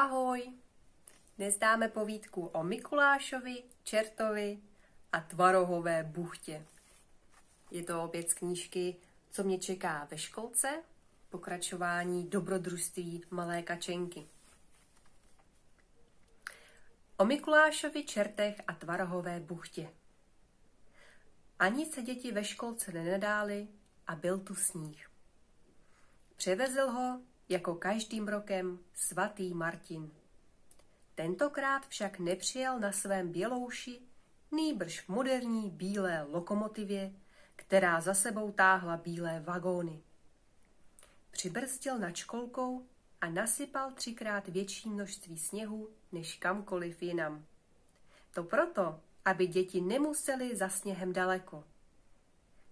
Ahoj! Dnes dáme povídku o Mikulášovi, Čertovi a Tvarohové buchtě. Je to opět z knížky Co mě čeká ve školce, pokračování dobrodružství malé kačenky. O Mikulášovi, Čertech a Tvarohové buchtě. Ani se děti ve školce nenadály a byl tu sníh. Převezl ho jako každým rokem svatý Martin. Tentokrát však nepřijel na svém bělouši, nýbrž v moderní bílé lokomotivě, která za sebou táhla bílé vagóny. Přibrzdil nad školkou a nasypal třikrát větší množství sněhu než kamkoliv jinam. To proto, aby děti nemuseli za sněhem daleko.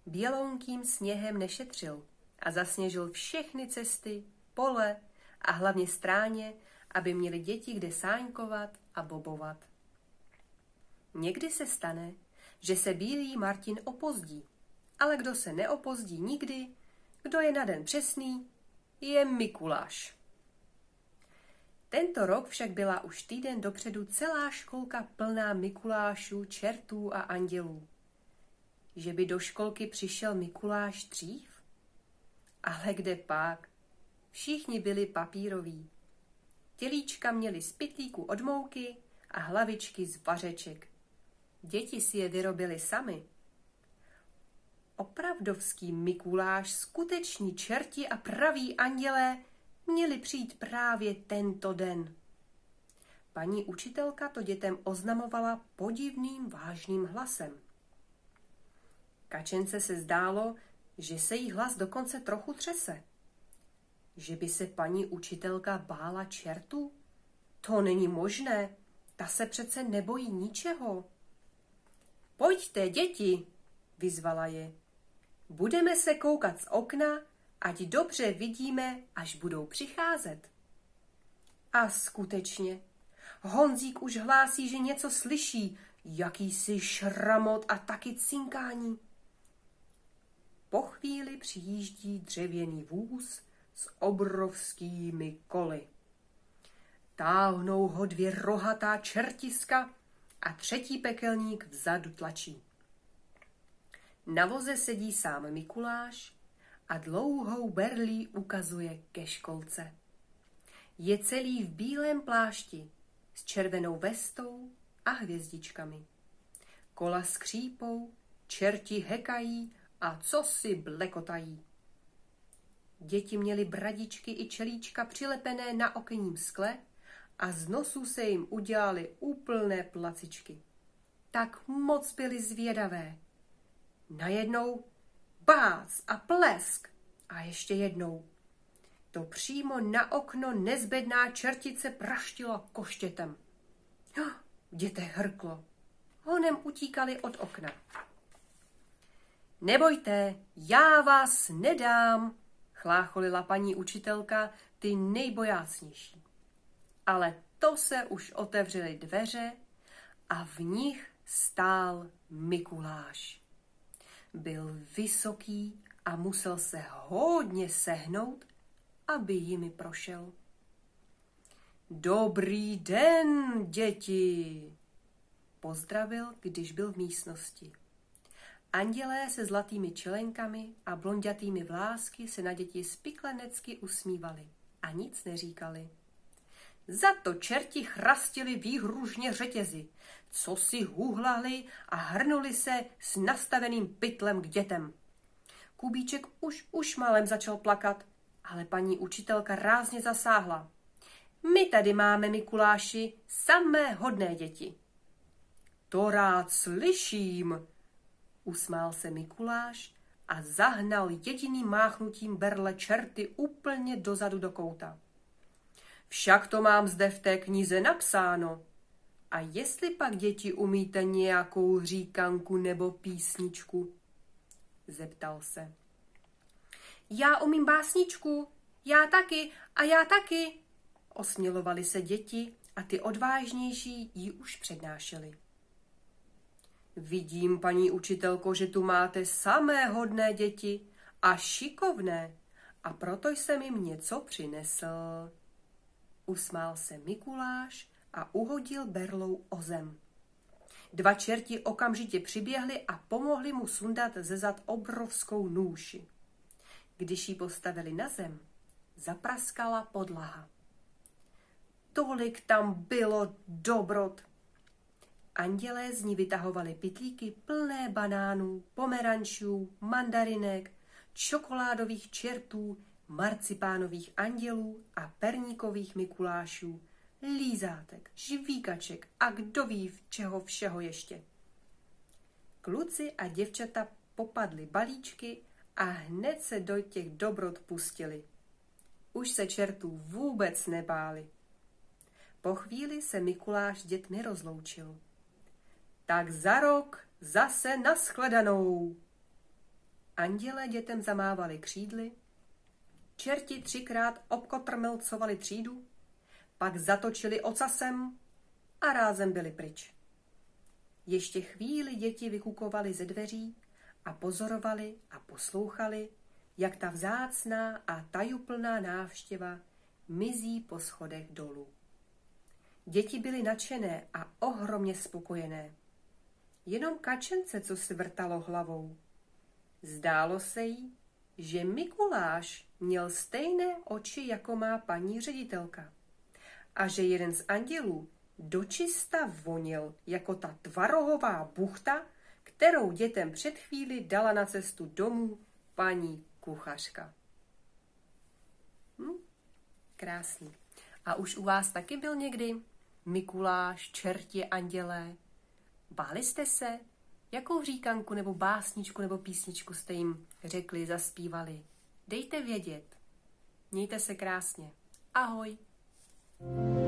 Bělounkým sněhem nešetřil a zasněžil všechny cesty, pole a hlavně stráně, aby měli děti kde sáňkovat a bobovat. Někdy se stane, že se bílý Martin opozdí, ale kdo se neopozdí nikdy, kdo je na den přesný, je Mikuláš. Tento rok však byla už týden dopředu celá školka plná Mikulášů, čertů a andělů. Že by do školky přišel Mikuláš dřív? Ale kde pak? Všichni byli papíroví. Tělíčka měli z pytlíku od mouky a hlavičky z vařeček. Děti si je vyrobili sami. Opravdovský Mikuláš, skuteční čerti a praví andělé měli přijít právě tento den. Paní učitelka to dětem oznamovala podivným vážným hlasem. Kačence se zdálo, že se jí hlas dokonce trochu třese. Že by se paní učitelka bála čertu? To není možné. Ta se přece nebojí ničeho. Pojďte, děti, vyzvala je. Budeme se koukat z okna, ať dobře vidíme, až budou přicházet. A skutečně, Honzík už hlásí, že něco slyší, jakýsi šramot a taky cinkání. Po chvíli přijíždí dřevěný vůz s obrovskými koly. Táhnou ho dvě rohatá čertiska a třetí pekelník vzadu tlačí. Na voze sedí sám Mikuláš a dlouhou berlí ukazuje ke školce. Je celý v bílém plášti s červenou vestou a hvězdičkami. Kola skřípou, čerti hekají a co si blekotají. Děti měly bradičky i čelíčka přilepené na okenním skle a z nosů se jim udělaly úplné placičky. Tak moc byly zvědavé. Najednou bác a plesk a ještě jednou. To přímo na okno nezbedná čertice praštila koštětem. V hrklo. Honem utíkali od okna. Nebojte, já vás nedám, chlácholila paní učitelka, ty nejbojácnější. Ale to se už otevřely dveře a v nich stál Mikuláš. Byl vysoký a musel se hodně sehnout, aby jimi prošel. Dobrý den, děti! Pozdravil, když byl v místnosti. Andělé se zlatými čelenkami a blondětými vlásky se na děti spiklenecky usmívali a nic neříkali. Za to čerti chrastili výhružně řetězy, co si huhlali a hrnuli se s nastaveným pytlem k dětem. Kubíček už už malem začal plakat, ale paní učitelka rázně zasáhla. My tady máme, Mikuláši, samé hodné děti. To rád slyším, Usmál se Mikuláš a zahnal jediným máchnutím berle čerty úplně dozadu do kouta. Však to mám zde v té knize napsáno. A jestli pak děti umíte nějakou říkanku nebo písničku? Zeptal se. Já umím básničku, já taky a já taky. Osmělovali se děti a ty odvážnější ji už přednášeli. Vidím, paní učitelko, že tu máte samé hodné děti a šikovné a proto jsem jim něco přinesl. Usmál se Mikuláš a uhodil berlou o zem. Dva čerti okamžitě přiběhli a pomohli mu sundat ze zad obrovskou nůši. Když ji postavili na zem, zapraskala podlaha. Tolik tam bylo dobrot. Andělé z ní vytahovali pitlíky plné banánů, pomerančů, mandarinek, čokoládových čertů, marcipánových andělů a perníkových mikulášů, lízátek, žvíkaček a kdo ví čeho všeho ještě. Kluci a děvčata popadli balíčky a hned se do těch dobrot pustili. Už se čertů vůbec nebáli. Po chvíli se Mikuláš dětmi rozloučil. Tak za rok zase naschledanou. Anděle dětem zamávali křídly, čerti třikrát obkotrmelcovali třídu, pak zatočili ocasem a rázem byli pryč. Ještě chvíli děti vykukovali ze dveří a pozorovali a poslouchali, jak ta vzácná a tajuplná návštěva mizí po schodech dolů. Děti byly nadšené a ohromně spokojené. Jenom kačence, co si vrtalo hlavou. Zdálo se jí, že Mikuláš měl stejné oči, jako má paní ředitelka. A že jeden z andělů dočista vonil jako ta tvarohová buchta, kterou dětem před chvíli dala na cestu domů paní kuchařka. Hm? Krásný. A už u vás taky byl někdy Mikuláš, čertě, andělé? Báli jste se? Jakou říkanku nebo básničku nebo písničku jste jim řekli, zaspívali? Dejte vědět. Mějte se krásně. Ahoj. thank you